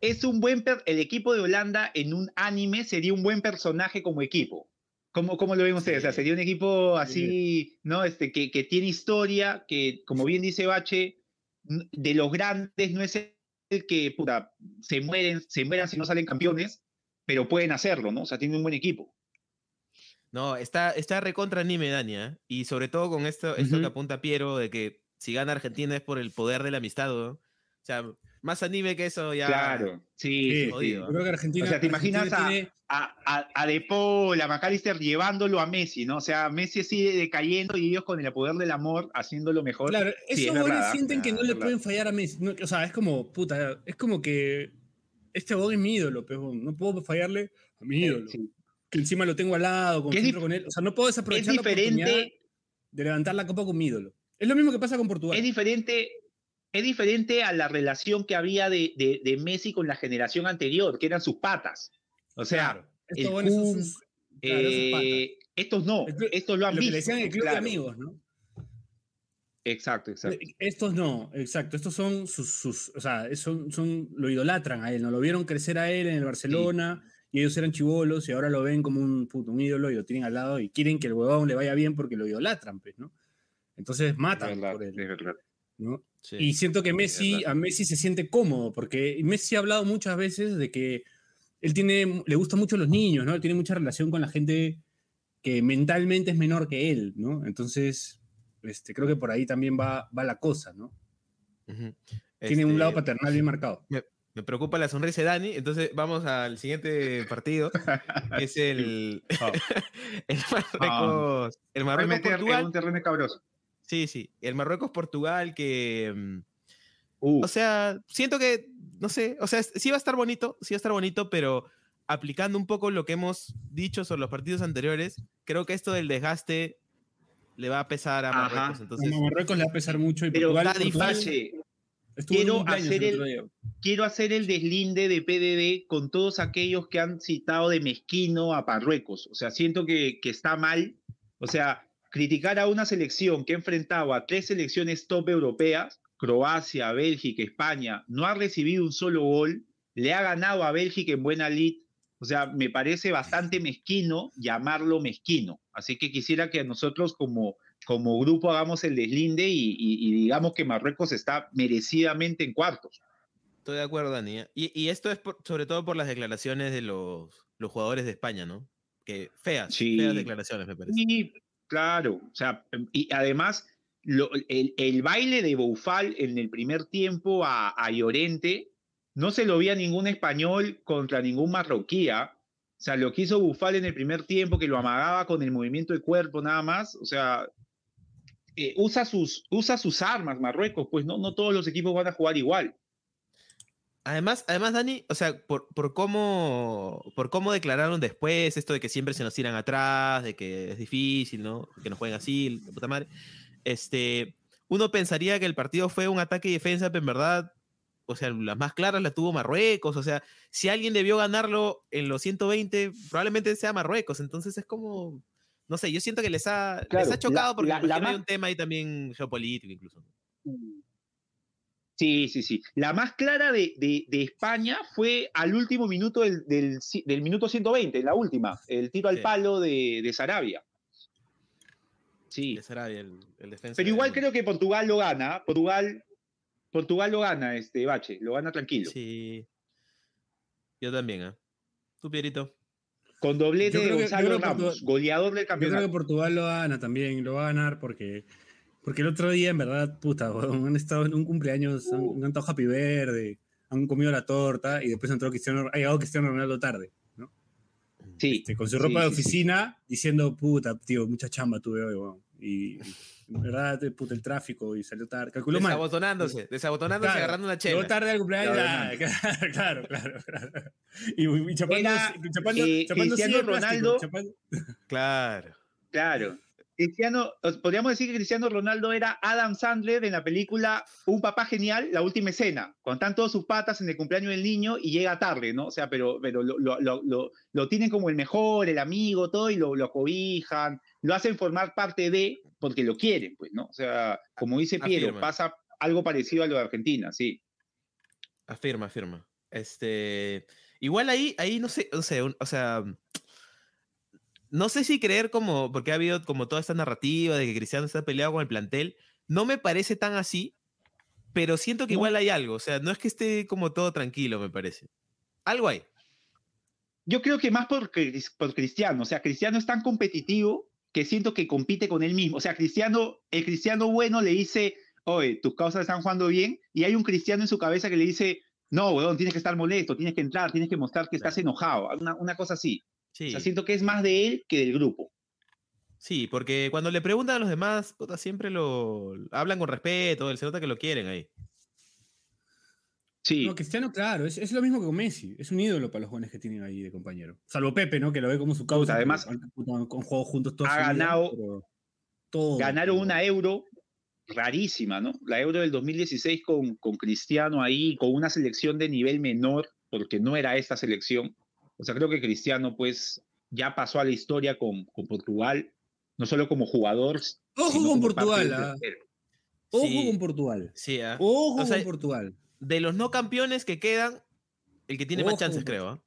es un buen per- el equipo de Holanda en un anime sería un buen personaje como equipo. ¿Cómo, cómo lo ven ustedes? O sea, sería un equipo así, ¿no? Este, que, que tiene historia, que, como bien dice Bache, de los grandes no es el que puta, se mueren, se mueran si no salen campeones, pero pueden hacerlo, ¿no? O sea, tiene un buen equipo. No, está, está recontra anime, Dania. Y sobre todo con esto, esto que Ujú. apunta Piero, de que si gana Argentina es por el poder de la amistad, ¿no? O sea, más anime que eso ya... Claro, sí, sí, sí. creo que Argentina. O sea, ¿te Argentina imaginas a- tiene- a, a, a De Paul, a McAllister llevándolo a Messi, ¿no? O sea, Messi sigue decayendo y ellos con el poder del amor haciéndolo mejor. Claro, Sí, esos es goles verdad, sienten que no le pueden fallar a Messi. No, o sea, es como, puta, es como que este huevón es mi ídolo, pero no puedo fallarle a mi ídolo. Sí. Que encima lo tengo al lado, con él. O sea, no puedo Es desaprovechar la oportunidad diferente, de levantar la copa con mi ídolo. Es lo mismo que pasa con Portugal. es diferente, es diferente a la relación que había de, de, de Messi con la generación anterior, que eran sus patas. O sea, Claro, el Kun, claro, eh, estos no, estos lo han lo que visto. le decían el club Claro. de amigos, ¿no? Exacto, exacto. Estos no, exacto. Estos son sus, sus o sea, son, son, lo idolatran a él, ¿no? Lo vieron crecer a él en el Barcelona y ellos eran chivolos y ahora lo ven como un, puto, un ídolo y lo tienen al lado y quieren que el huevón le vaya bien porque lo idolatran, pues, ¿no? Entonces Es matan verdad, por él. ¿no? Sí. Y siento que Messi, a Messi se siente cómodo, porque Messi ha hablado muchas veces de que él tiene, le gustan mucho los niños, ¿no? Él tiene mucha relación con la gente que mentalmente es menor que él, ¿no? Entonces, este, creo que por ahí también va, va la cosa, ¿no? Tiene un lado Este, paternal bien marcado. Me preocupa la sonrisa de Dani, entonces vamos al siguiente partido, que es el, Ah. el Marruecos, el Voy a meter en Marruecos-Portugal. un terreno cabroso. Sí, sí, el Marruecos-Portugal que... mm, Uh, O sea, siento que, no sé, o sea, sí va a estar bonito, sí va a estar bonito, pero aplicando un poco lo que hemos dicho sobre los partidos anteriores, creo que esto del desgaste le va a pesar a Ajá. Marruecos. Entonces, a Marruecos le va a pesar mucho y pero Portugal, Portugal estuvo quiero hacer el quiero hacer el deslinde de PDD con todos aquellos que han citado de mezquino a Marruecos. O sea, siento que, que está mal. O sea, criticar a una selección que ha enfrentado a tres selecciones top europeas, Croacia, Bélgica, España, no ha recibido un solo gol, le ha ganado a Bélgica en buena lid. O sea, me parece bastante mezquino llamarlo mezquino. Así que quisiera que nosotros como, como grupo hagamos el deslinde y, y- y digamos que Marruecos está merecidamente en cuartos. estoy de acuerdo, Dani. ¿eh? Y, y esto es por- sobre todo por las declaraciones de los, los jugadores de España, ¿no? Que feas, Sí. feas declaraciones, me parece. Sí, claro. O sea, y además, lo- el, el baile de Boufal en el primer tiempo a, a Llorente no se lo veía ningún español contra ningún marroquí. ¿ah? O sea, lo que hizo Bufal en el primer tiempo, que lo amagaba con el movimiento de cuerpo nada más, o sea, eh, usa, sus, usa sus armas Marruecos, pues no, no todos los equipos van a jugar igual. Además, además, Dani, o sea, por, por cómo por cómo declararon después esto de que siempre se nos tiran atrás, de que es difícil, ¿no? Que nos jueguen así, puta madre. Este, uno pensaría que el partido fue un ataque y defensa, pero en verdad, o sea, las más claras las tuvo Marruecos. O sea, si alguien debió ganarlo en los 120, probablemente sea Marruecos. Entonces es como, no sé, yo siento que les ha, les ha chocado porque la- hay un tema ahí también geopolítico incluso. Sí, sí, sí. La más clara de, de- de España fue al último minuto del, del minuto 120, en la última, el tiro al Sí. palo de, de Sarabia. Sí. De Sarabia, el, el defensa. Pero igual creo que Portugal lo gana. Portugal, Portugal lo gana, este Bache, lo gana tranquilo. Sí. Yo también, ¿ah? ¿Tú, Pierito? Con doblete de Gonzalo creo que Ramos, Portugal- goleador del Yo creo campeonato. que Portugal lo gana también, lo va a ganar porque, porque el otro día, en verdad, puta, han estado en un cumpleaños, han, han cantado Happy Verde, han comido la torta y después entró Cristiano, ha llegado Cristiano Ronaldo tarde, ¿no? Sí, Este, con su sí, ropa de sí, sí. oficina diciendo, puta, tío, mucha chamba tuve hoy, weón. Y, y, en verdad, puta, el tráfico y salió tarde. Calculó mal. Desabotonándose, desabotonándose, Claro, agarrando una Llegó chela. tarde al cumpleaños, Claro, claro, claro, claro. Y, y chapando, Era, chapando, eh, chapando Cristiano plástico, Ronaldo- chapando- Claro. Claro. Cristiano, os- podríamos decir que Cristiano Ronaldo era Adam Sandler en la película Un papá genial, la última escena, con están todos sus patas en el cumpleaños del niño y llega tarde, ¿no? O sea, pero, pero lo, lo- lo- lo- lo tienen como el mejor, el amigo, todo, y lo, lo cobijan, lo hacen formar parte de, porque lo quieren, pues, ¿no? O sea, como dice Piero, Afirma. pasa algo parecido a lo de Argentina, sí. Afirma, afirma. Este, igual ahí, ahí no sé, o sea, un- o sea, no sé si creer como, porque ha habido como toda esta narrativa de que Cristiano está peleado con el plantel, no me parece tan así, pero siento que No. igual hay algo, o sea, no es que esté como todo tranquilo, me parece. Algo hay. Yo creo que más por, por Cristiano, o sea, Cristiano es tan competitivo que siento que compite con él mismo. O sea, Cristiano, el Cristiano bueno le dice, oye, tus causas están jugando bien, y hay un Cristiano en su cabeza que le dice, no, weón, tienes que estar molesto, tienes que entrar, tienes que mostrar que estás enojado, una, una cosa así. Sí, O sea, siento que es más de él que del grupo. sí, porque cuando le preguntan a los demás, puta, siempre lo hablan con respeto, se nota que lo quieren ahí. Sí, No, Cristiano, claro, es, es lo mismo que con Messi. Es un ídolo para los jóvenes que tienen ahí de compañero. Salvo Pepe, ¿no? Que lo ve como su causa. además, han- jugado juntos ha ganado- todo, ganaron una euro rarísima, ¿no? La euro del 2016 con, con Cristiano ahí, con una selección de nivel menor, porque no era esta selección. O sea, creo que Cristiano, pues, ya pasó a la historia con, con Portugal, no solo como jugador. Ojo con Portugal, ah. Ojo Sí. con Portugal. Sí, ah. Ojo O sea, con Portugal. De los no campeones que quedan, el que tiene más Ojo chances, con creo. ¿ah?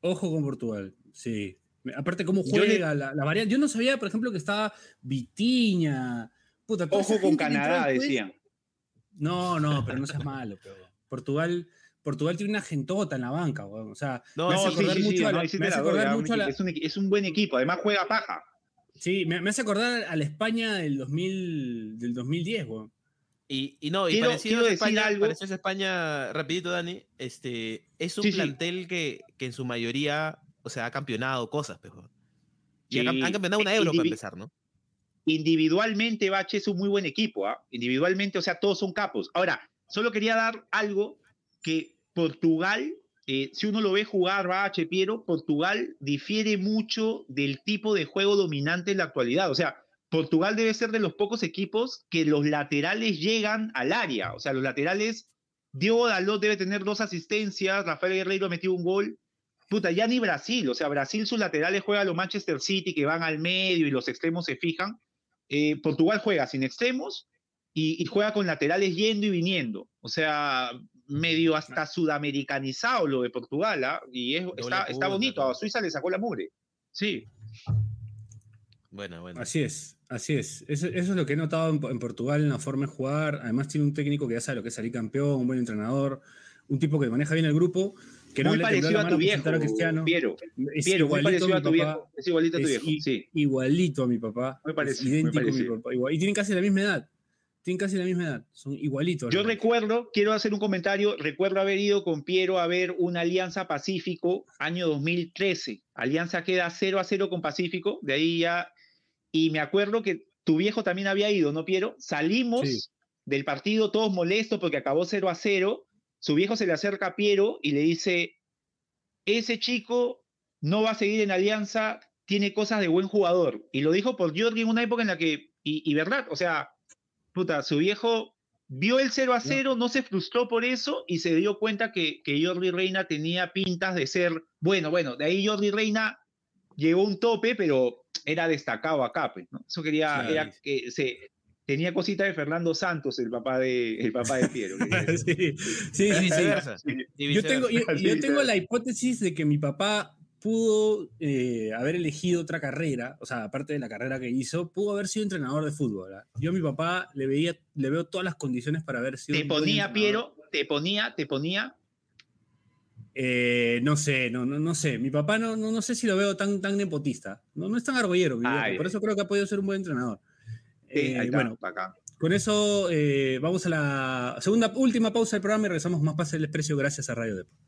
Ojo con Portugal. Sí. Aparte, cómo le- juega la, la variante. Yo no sabía, por ejemplo, que estaba Vitiña. Puta, Ojo con Canadá, después. decían. No, no, pero no seas malo. Pero Portugal, Portugal tiene una gentota en la banca, weón. O sea, No, me No, hace sí, acordar sí, sí, mucho a no, la- es un buen equipo, además juega paja. Sí, me, me hace acordar a la España del 2000, del 2010, weón. Y, y no, y Quiero- parecido, quiero a decir España, algo. parecido a España, rapidito, Dani, este, es un Sí, sí. plantel que, que en su mayoría, o sea, ha campeonado cosas, Y ha Sí. cam- han campeonado una Eh, euro para empezar, ¿no? individualmente Bache es un muy buen equipo, ¿ah? Individualmente, o sea, todos son capos. Ahora, solo quería dar algo que Portugal, eh, si uno lo ve jugar, Bache, Piero, Portugal difiere mucho del tipo de juego dominante en la actualidad. O sea, Portugal debe ser de los pocos equipos que los laterales llegan al área. O sea, los laterales, Diogo Dalot debe tener dos asistencias, Rafael Guerreiro metió un gol. Puta, ya ni Brasil, o sea, Brasil sus laterales juega a los Manchester City que van al medio y los extremos se fijan. Eh, Portugal juega sin extremos y, y juega con laterales yendo y viniendo. O sea, medio hasta sudamericanizado lo de Portugal, ¿ah? Y es- está, está bonito. A Suiza le sacó la mugre. Sí. Bueno, bueno. Así es, así es. Eso, eso es lo que he notado en, en Portugal en la forma de jugar. Además tiene un técnico que ya sabe lo que es salir campeón, un buen entrenador, un tipo que maneja bien el grupo, que no muy le tembló parecido a tu viejo, a Cristiano. Piero. Es Piero, muy igualito parecido a mi tu papá. viejo. Es igualito a tu Es viejo, sí. Igualito a mi papá. Muy es parecido, muy idéntico a mi parecido. papá. igual. Y tienen casi la misma edad. Tienen casi la misma edad. Son igualitos. Yo recuerdo, quiero hacer un comentario, recuerdo haber ido con Piero a ver una Alianza Pacífico año 2013. Alianza queda 0 a 0 con Pacífico, de ahí ya, y me acuerdo que tu viejo también había ido, ¿no, Piero? Salimos Sí. del partido todos molestos porque acabó 0 a 0, su viejo se le acerca a Piero y le dice, ese chico no va a seguir en Alianza, tiene cosas de buen jugador. Y lo dijo por Jordi en una época en la que, y, y verdad, o sea, puta, su viejo vio el 0 a 0, no se frustró por eso y se dio cuenta que, que Jordi Reina tenía pintas de ser, bueno, bueno, de ahí Jordi Reina llegó un tope, pero era destacado acá, pues, ¿no? Eso quería, Claro. era que se tenía cosita de Fernando Santos, el papá de, el papá de Piero. sí, sí, sí, Yo tengo, yo, tengo la hipótesis de que mi papá pudo eh, haber elegido otra carrera, o sea, aparte de la carrera que hizo, pudo haber sido entrenador de fútbol. Yo a mi papá le veía, le veo todas las condiciones para haber sido. Te ponía. Piero, te ponía, te ponía Eh, no sé, no, no, no sé. Mi papá no, no, no sé si lo veo tan, tan nepotista. No, no es tan argollero, mi viejo, por eso creo que ha podido ser un buen entrenador. Sí, Eh, ahí está, bueno, con eso eh, vamos a la segunda, última pausa del programa y regresamos más Pase del Desprecio gracias a Radio Depor.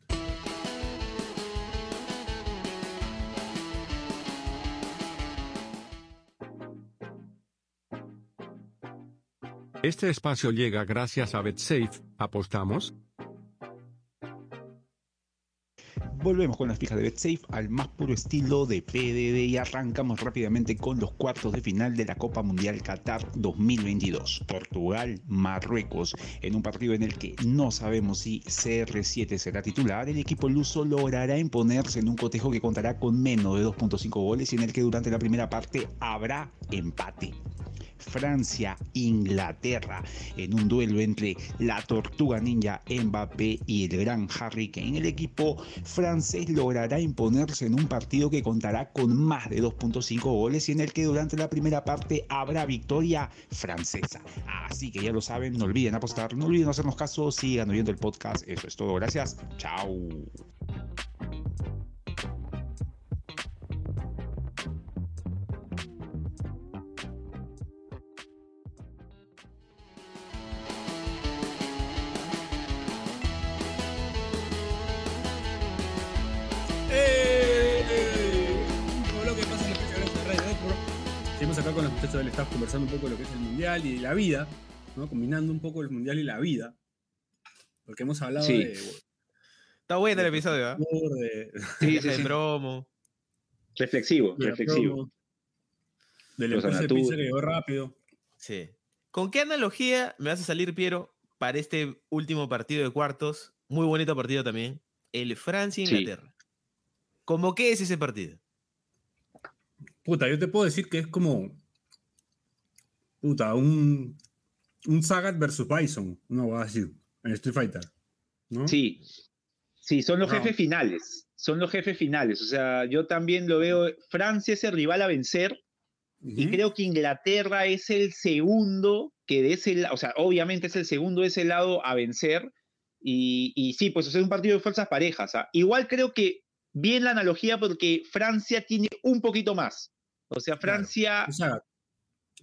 Este espacio llega gracias a BetSafe. ¿Apostamos? Volvemos con las fijas de BetSafe al más puro estilo de PDD y arrancamos rápidamente con los cuartos de final de la Copa Mundial Qatar 2022. Portugal, Marruecos, en un partido en el que no sabemos si CR7 será titular, el equipo luso logrará imponerse en un cotejo que contará con menos de 2.5 goles y en el que durante la primera parte habrá empate. Francia, Inglaterra, en un duelo entre la tortuga ninja Mbappé y el gran Harry Kane. El equipo francés logrará imponerse en un partido que contará con más de 2.5 goles y en el que durante la primera parte habrá victoria francesa. Así que ya lo saben, no olviden apostar, no olviden hacernos caso, sigan oyendo el podcast. Eso es todo, gracias. Chao. Acá con los muchachos del staff conversando un poco de lo que es el mundial y la vida, ¿no? Combinando un poco el mundial y la vida. Porque hemos hablado Sí. de, Está bueno el episodio, de, Sí, sí, sí. promo. Reflexivo, de la reflexivo. promo, del Los empuje de pizza que llegó rápido. Sí. ¿Con qué analogía me vas a salir, Piero, para este último partido de cuartos? Muy bonito partido también. El Francia-Inglaterra. ¿Cómo qué es ese partido? Puta, yo te puedo decir que es como. Puta, un. Un Sagat versus Bison. No voy a decir. En Street Fighter. ¿no? Sí, sí, son los No. jefes finales. Son los jefes finales. O sea, yo también lo veo. Francia es el rival a vencer y creo que Inglaterra es el segundo que de ese lado, o sea, obviamente es el segundo de ese lado a vencer. Y, y sí, pues o sea, es un partido de fuerzas parejas. ¿ah? Igual creo que bien la analogía porque Francia tiene un poquito más. O sea. Francia,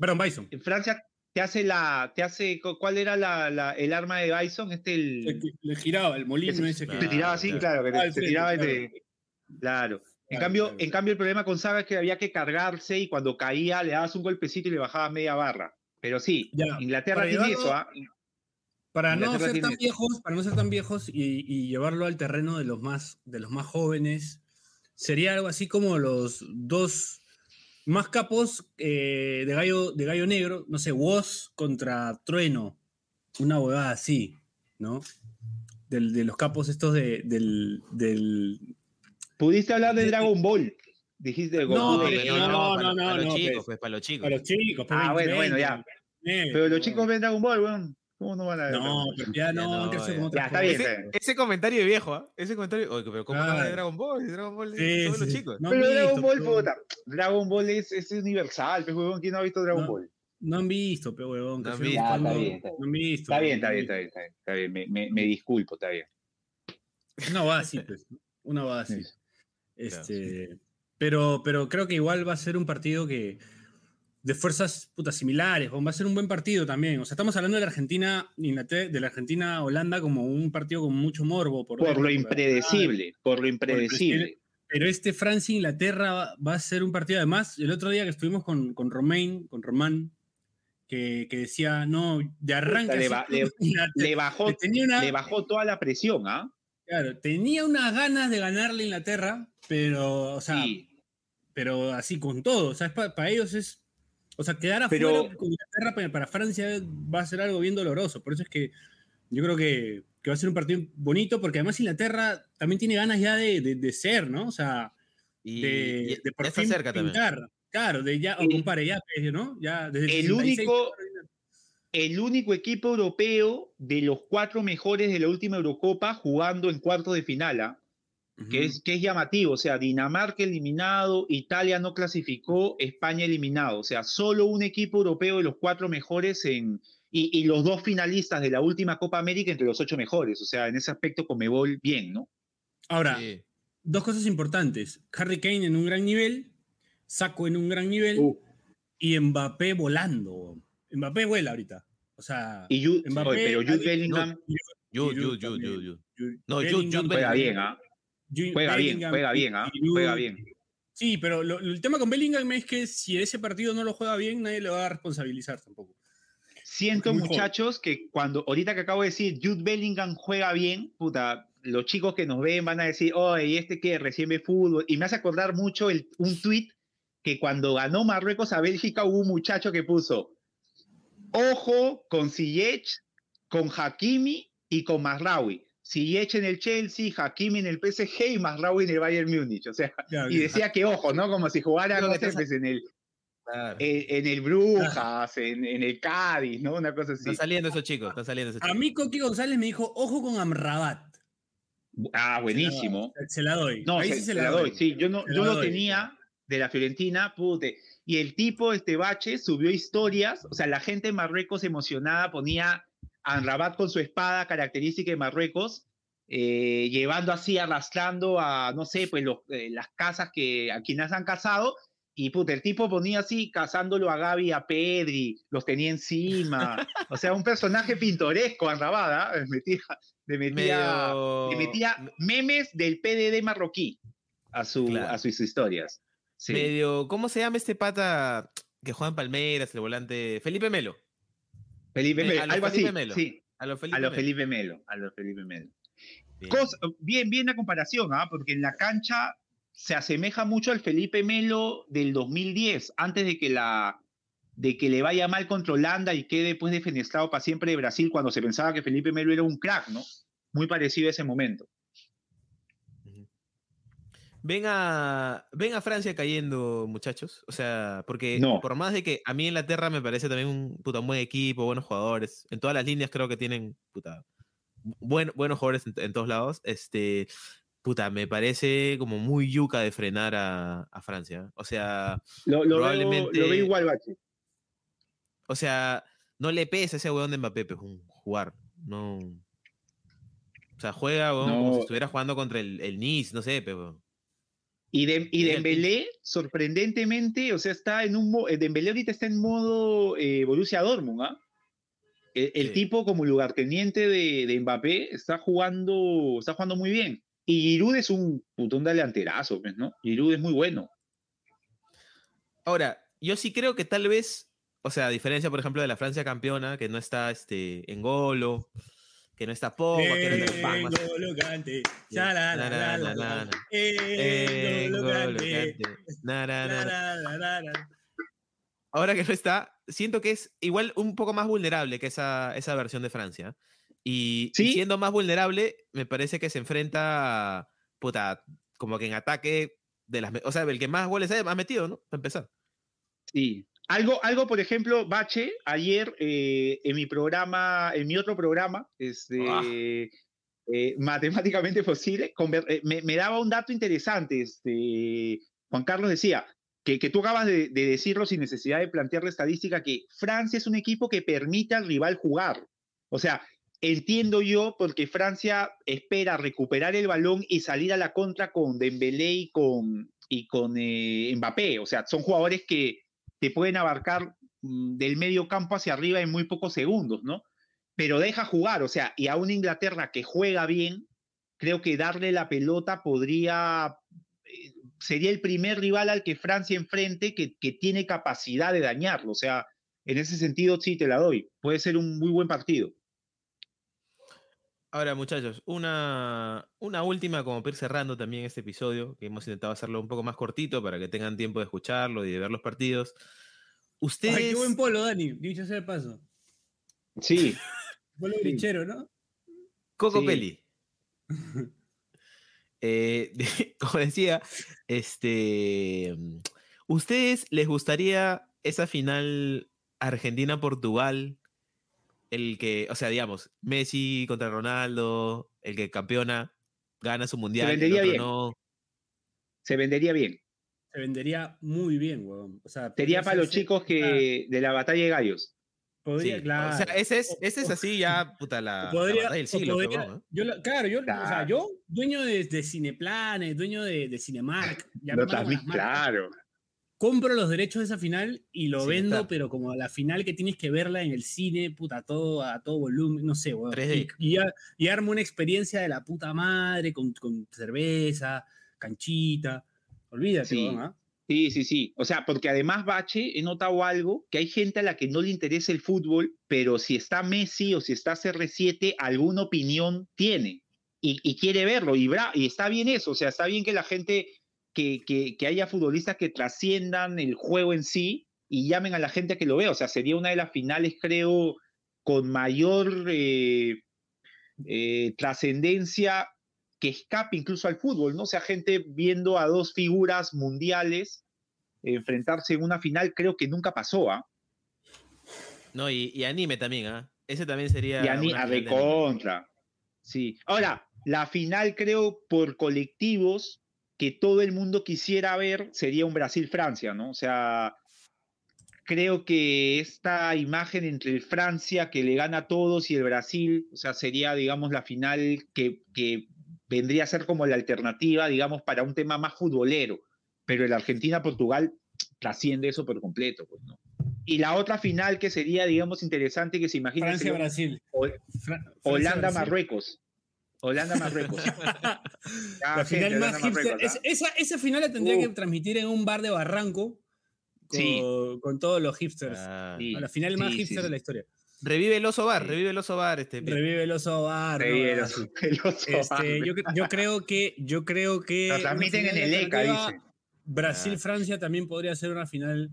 Perdón, Bison. Francia te hace la, te hace, cu- ¿cuál era la, la- el arma de Bison? Este el, El que le giraba, el molino ese- ese que. te tiraba así, claro. claro, que te, Ah, te tiraba claro. claro. En Claro, cambio, claro. en cambio, el problema con Saga es que había que cargarse y cuando caía le dabas un golpecito y le bajabas media barra. Pero sí, Ya, Inglaterra para tiene llevarlo- eso, ¿ah? Para no ser tiene tan eso. viejos, para no ser tan viejos y, y llevarlo al terreno de los más, de los más jóvenes, sería algo así como los dos más capos eh, de, gallo, de gallo negro, no sé, Woz contra Trueno, una huevada así, ¿no? Del- de los capos estos de, del, del... Pudiste hablar de Dragon Ball. Dijiste de No, pero no, no, no, para los chicos, pues. para los chicos. Para los chicos. pues, Ah, 20, bueno, bueno, ya. 20, Pero los chicos ven Dragon Ball, weón. ¿Cómo no van a ver? No, pero ya no, no, ya. con otras Ya, está bien, Ese, ese comentario de viejo, ¿ah? Ese comentario. Oye, pero ¿cómo no Claro. de Dragon Ball? Dragon Ball Sí, todos los sí. chicos. No Pero Dragon visto, Ball, pero- puta. Dragon Ball es, es universal, pues, weón. ¿Quién no ha visto Dragon No. Ball? No han visto, pero huevón. No han visto. Ya, está bien, está bien. No han visto. Está bien, está no han bien, está bien, está bien. Está bien, me, me, me disculpo, está bien. Una va así, pues. Una va así. Sí. Este, pero, pero creo que igual va a ser un partido que de fuerzas putas similares, va a ser un buen partido también. O sea, estamos hablando de la Argentina, Inglaterra- de la Argentina Holanda como un partido con mucho morbo. Por, Por lo impredecible, por lo impredecible. Pero este Francia-Inglaterra va, va a ser un partido. Además, el otro día que estuvimos con, con Romain, con Román, que, que decía, no, de arranque. le Inglaterra- bajó, que tenía una, le bajó toda la presión, ¿ah? Claro, tenía unas ganas de ganarle a Inglaterra, pero, o sea, Sí. pero así con todo. O sea, para ellos es. O sea, quedar afuera Pero- con Inglaterra para, Francia va a ser algo bien doloroso. Por eso es que yo creo que, que va a ser un partido bonito, porque además Inglaterra también tiene ganas ya de, de- de ser, ¿no? O sea, Y, de, y- de por fin cerca también. pintar. Claro, de ya, o El- compare, ya, ¿no? Ya desde El 66, único- el único equipo europeo de los cuatro mejores de la última Eurocopa jugando en cuartos de final, ¿ah? Que, es, que es llamativo. O sea, Dinamarca eliminado, Italia no clasificó, España eliminado. O sea, solo un equipo europeo de los cuatro mejores en, y, y los dos finalistas de la última Copa América entre los ocho mejores. O sea, en ese aspecto Comebol bien, ¿no? Ahora, Sí. dos cosas importantes. Harry Kane en un gran nivel, Saco en un gran nivel Uh. y Mbappé volando. Mbappé vuela ahorita. O sea, Y Jude, Mbappé, pero Jude Bellingham Jude, Giroud Jude, Jude, también. Jude, Jude. Jude No, Jude, Bellingham, Jude juega Bellingham. bien, ¿ah? Jude Juega bien, juega bien, ¿ah? Giroud. Juega bien. Sí, pero lo- el tema con Bellingham es que si ese partido no lo juega bien, nadie le va a responsabilizar tampoco. Siento, joven. muchachos, que cuando, ahorita que acabo de decir, Jude Bellingham juega bien, puta, los chicos que nos ven van a decir, oye, ¿y este que recién ve fútbol? Y me hace acordar mucho el, un tweet que cuando ganó Marruecos a Bélgica hubo un muchacho que puso, ojo con Ziyech, con Hakimi y con Masraoui. Ziyech en el Chelsea, Hakimi en el PSG y Masraoui en el Bayern Múnich. O sea, y decía que ojo, ¿no? Como si jugara, no pues, en el, Claro. en, en el Brujas, en, en el Cádiz, ¿no? Una cosa así. Están saliendo esos chicos, están saliendo esos A chicos. mí Coqui González me dijo, ojo con Amrabat. Ah, buenísimo. Se la doy. No, Ahí se, sí se la doy. Sí, yo, no, Se yo lo doy. tenía de la Fiorentina, pute. Y el tipo, este bache, subió historias. O sea, la gente en Marruecos emocionada ponía a Rabat con su espada característica de Marruecos, eh, llevando así, arrastrando a, no sé, pues los, eh, las casas que a quienes han casado. Y puta, el tipo ponía así, cazándolo a Gaby y a Pedri, los tenía encima. o sea, un personaje pintoresco, Anrabat, ¿ah? Metía, le metía, Medio- le metía memes del PDD marroquí a, su, Claro. a sus historias. Sí. Medio, ¿cómo se llama este pata que juega en Palmeiras, el volante? Felipe Melo. Felipe Eh, Melo, algo Felipe así. Melo. Sí, A los Felipe lo Melo. Felipe Melo. A lo Felipe Melo. Bien. Cosa- bien, bien la comparación, ¿ah? porque en la cancha se asemeja mucho al Felipe Melo del 2010, antes de que, la, de que le vaya mal contra Holanda y quede pues defenestrado para siempre de Brasil cuando se pensaba que Felipe Melo era un crack, ¿no? Muy parecido a ese momento. Ven a, ven a Francia cayendo, muchachos. O sea, porque No. por más de que a mí Inglaterra me parece también un puta, un buen equipo, buenos jugadores. En todas las líneas creo que tienen puta, buen- buenos jugadores en, en todos lados. Este, puta, me parece como muy yuca de frenar a, a Francia. O sea, Lo, lo, veo, Probablemente- lo veo igual, Bache. o sea, no le pesa ese weón de Mbappé, pues, un jugar. No. O sea, juega weón, como si estuviera jugando contra el, el Nice, no sé, pero. Y, de, y Dembélé, sorprendentemente, o sea, está en un eh, Dembélé ahorita está en modo eh, Borussia Dortmund, ¿ah? El, el Sí. tipo como lugarteniente de, de Mbappé está jugando, está jugando muy bien. Y Giroud es un putón delanterazo, pues, ¿no? Giroud es muy bueno. Ahora, yo sí creo que tal vez, o sea, a diferencia, por ejemplo, de la Francia campeona, que no está este, en Golo, que no está Pogba, que no está la, la. Ahora que no está, siento que es igual un poco más vulnerable que esa, esa versión de Francia. Y, y Sí. siendo más vulnerable, me parece que se enfrenta, a, puta, como que en ataque de las... O sea, el que más goles ha metido, ¿no? Para empezar. Sí. Algo, algo, por ejemplo, Bache, ayer eh, en mi programa, en mi otro programa, este, Ah. eh, matemáticamente posible, eh, me, me daba un dato interesante. Este, Juan Carlos decía que, que tú acabas de, de decirlo sin necesidad de plantear la estadística, que Francia es un equipo que permite al rival jugar. O sea, entiendo yo porque Francia espera recuperar el balón y salir a la contra con Dembélé y con, y con eh, Mbappé. O sea, son jugadores que te pueden abarcar mm, del medio campo hacia arriba en muy pocos segundos, ¿no? Pero deja jugar, o sea, y a una Inglaterra que juega bien, creo que darle la pelota podría, eh, sería el primer rival al que Francia enfrente que, que tiene capacidad de dañarlo, o sea, en ese sentido sí te la doy, puede ser un muy buen partido. Ahora, muchachos, una, una última, como para ir cerrando también este episodio, que hemos intentado hacerlo un poco más cortito para que tengan tiempo de escucharlo y de ver los partidos. Ustedes. Ay, qué buen polo, Dani, dicho sea de paso. Sí, Polo Sí. brichero, ¿no? Coco Sí. Peli. Eh, como decía, este, ¿ustedes les gustaría esa final Argentina-Portugal? El que, o sea, digamos, Messi contra Ronaldo, el que campeona, gana su mundial, el vendería otro bien. no. se vendería bien. Se vendería muy bien, weón. O sea, Sería para los chicos que de la batalla de gallos. Podría, Sí, claro. O sea, ese es, ese es así ya, puta, la, la Podría- batalla del siglo. podría- yo la- claro, yo, o sea, yo, dueño de, de Cineplanes, dueño de, de Cinemark, ya No, también, claro. Compro los derechos de esa final y lo vendo, pero como la final que tienes que verla en el cine, puta, a todo, a todo volumen, no sé, weón. 3D. Y, y, a- y armo una experiencia de la puta madre con, con cerveza, canchita. Olvídate, Sí. weón, ¿ah? Sí, sí, sí. O sea, porque además, Bache, he notado algo, que hay gente a la que no le interesa el fútbol, pero si está Messi o si está CR7, alguna opinión tiene y, y quiere verlo. Y, bra- y está bien eso, o sea, está bien que la gente, que, que, que haya futbolistas que trasciendan el juego en sí y llamen a la gente a que lo vea. O sea, sería una de las finales, creo, con mayor eh, eh, trascendencia que escape incluso al fútbol, ¿no? O sea, gente viendo a dos figuras mundiales enfrentarse en una final, creo que nunca pasó, ¿ah? No, y, y anime también, ¿ah? Ese también sería. Y a, ni- una a final de anime. recontra. Sí. Ahora, la final, creo, por colectivos, que todo el mundo quisiera ver, sería un Brasil-Francia, ¿no? O sea, creo que esta imagen entre el Francia que le gana a todos y el Brasil, o sea, sería, digamos, la final que, que vendría a ser como la alternativa, digamos, para un tema más futbolero. Pero el Argentina-Portugal trasciende eso por completo, pues, ¿no? Y la otra final que sería, digamos, interesante que se imagina Francia-Brasil. Fra- Holanda-Marruecos. Holanda-Marruecos. La final más hipster. es- ¿ah? esa, esa final la tendría Uh. que transmitir en un bar de Barranco con, Sí. con todos los hipsters. Ah. Sí, La final más hipster sí, de la historia. Revive el oso bar, revive el oso bar. Este, Revive el oso bar. ¿no? el oso- el oso Este, bar. yo, cre- yo creo que yo creo que Lo transmiten en el ECA, dice. Brasil-Francia también podría ser una final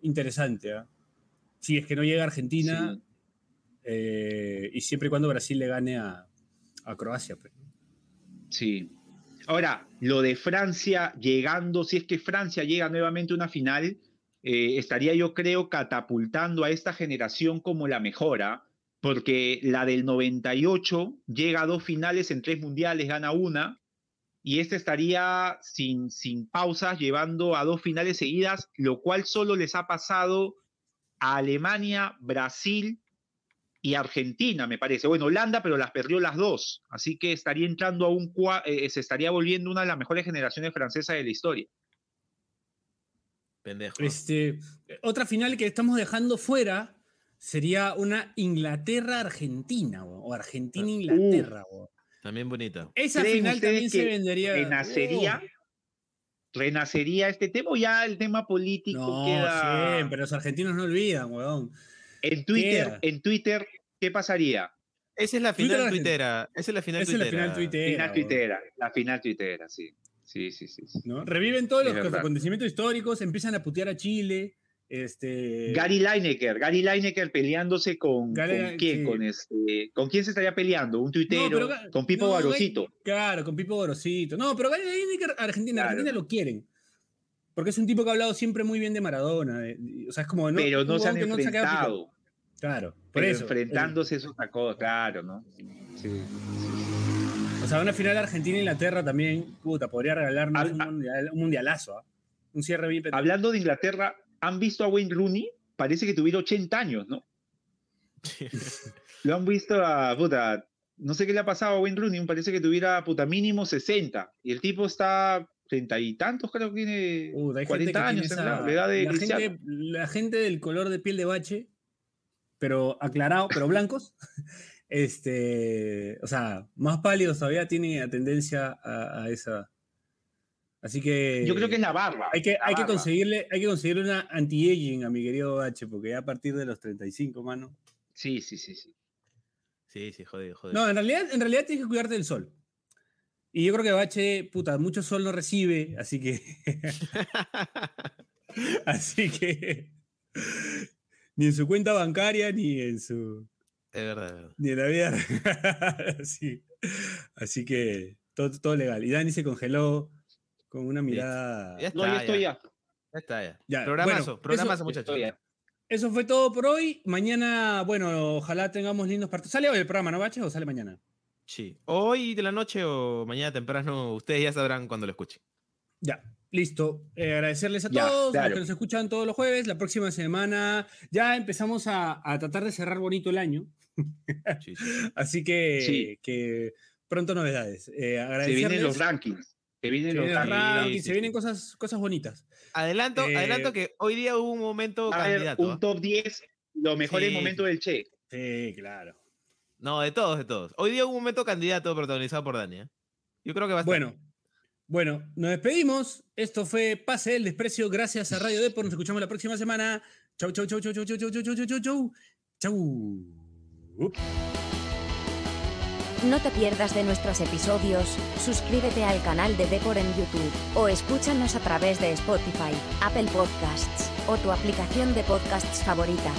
interesante. ¿ah? Si es que no llega Argentina Sí. eh, y siempre y cuando Brasil le gane a, a Croacia. pues. Sí. Ahora, lo de Francia llegando, si es que Francia llega nuevamente a una final, eh, estaría yo creo catapultando a esta generación como la mejora, porque la del 98 llega a dos finales en tres mundiales, gana una, y este estaría sin, sin pausas llevando a dos finales seguidas, lo cual solo les ha pasado a Alemania, Brasil y Argentina, me parece. Bueno, Holanda, pero las perdió las dos. Así que estaría entrando a un cua- eh, se estaría volviendo una de las mejores generaciones francesas de la historia. Pendejo. Este, otra final que estamos dejando fuera sería una Inglaterra-Argentina o Argentina-Inglaterra. weón. También bonita. Esa ¿Creen final también se vendería. ¿Renacería? ¿Renacería este tema o ya el tema político No, queda siempre, los argentinos no olvidan, weón. En Twitter? En Twitter, ¿qué pasaría? Esa es la Twitter final Argentina. tuitera. Esa es la final Esa es la final tuitera. final tuitera, la final tuitera, sí. Sí, sí, sí. sí. ¿no? Reviven todos Es los verdad. acontecimientos históricos, empiezan a putear a Chile. Este, Gary Lineker, Gary Lineker peleándose con, Gary- con quién, sí. con este, ¿con quién se estaría peleando? Un tuitero, pero con Pipo no, Barosito. Claro, con Pipo Gorosito. No, pero Gary Lineker, Argentina, Claro. Argentina lo quieren. Porque es un tipo que ha hablado siempre muy bien de Maradona. eh, O sea, es como. No, pero no se han no se enfrentado. Claro, por Pero eso. enfrentándose es otra cosa, claro, ¿no? Sí. eh, O sea, una final Argentina-Inglaterra también, puta, podría regalarnos un, mundial- un mundialazo. ¿ah? Un cierre bien petado. Hablando de Inglaterra, ¿han visto a Wayne Rooney? Parece que tuviera 80 años, ¿no? Lo han visto a, puta, no sé qué le ha pasado a Wayne Rooney, parece que tuviera, puta, mínimo 60. Y el tipo está treinta y tantos, creo que tiene gente 40 que tiene años, esa- la edad de la, Cristiano. gente, la gente del color de piel de bache, pero aclarado, pero blancos, este, o sea, más pálidos todavía tiene tendencia a, a esa. Así que. Yo creo que es la barba. Hay que, hay que conseguirle, hay que conseguirle una anti-aging a mi querido Bache, porque ya a partir de los 35, mano. Sí, sí, sí, sí. Sí, sí, joder, joder. No, en realidad, en realidad tienes que cuidarte del sol. Y yo creo que Bache, puta, mucho sol no recibe, así que. así que. Ni en su cuenta bancaria, ni en su. Es verdad, es verdad. Ni en la vida. así, así que todo, todo legal. Y Dani se congeló con una mirada. Ya está, No, ya estoy ya. Ya está, ya. Ya, programazo, bueno, programazo, eso- muchachos. Eso fue todo por hoy. Mañana, bueno, ojalá tengamos lindos partidos. ¿Sale hoy el programa, no, Bache, o sale mañana? Sí. Hoy de la noche o mañana temprano, ustedes ya sabrán cuando lo escuchen. Ya. Listo. Eh, agradecerles a Ya, todos claro. los que nos escuchan todos los jueves. La próxima semana ya empezamos a, a tratar de cerrar bonito el año. Sí, sí. Así que, Sí. que pronto novedades. Eh, Se vienen los agradecerles. rankings. Se vienen Se los rankings. rankings, sí, se vienen cosas, cosas bonitas. Adelanto, Eh, adelanto que hoy día hubo un momento a candidato. un ¿ah? top 10, los mejores Sí. momentos del Che. Sí, claro. No, de todos, de todos. Hoy día hubo un momento candidato protagonizado por Dani. ¿eh? Yo creo que va a estar. Bueno, bueno, nos despedimos. Esto fue Pase del Desprecio. Gracias a Radio Depor. Nos escuchamos la próxima semana. Chau, chau, chau, chau, chau, chau, chau, chau, chau, chau, chau. Chau. No te pierdas de nuestros episodios, suscríbete al canal de Depor en YouTube, o escúchanos a través de Spotify, Apple Podcasts, o tu aplicación de podcasts favorita.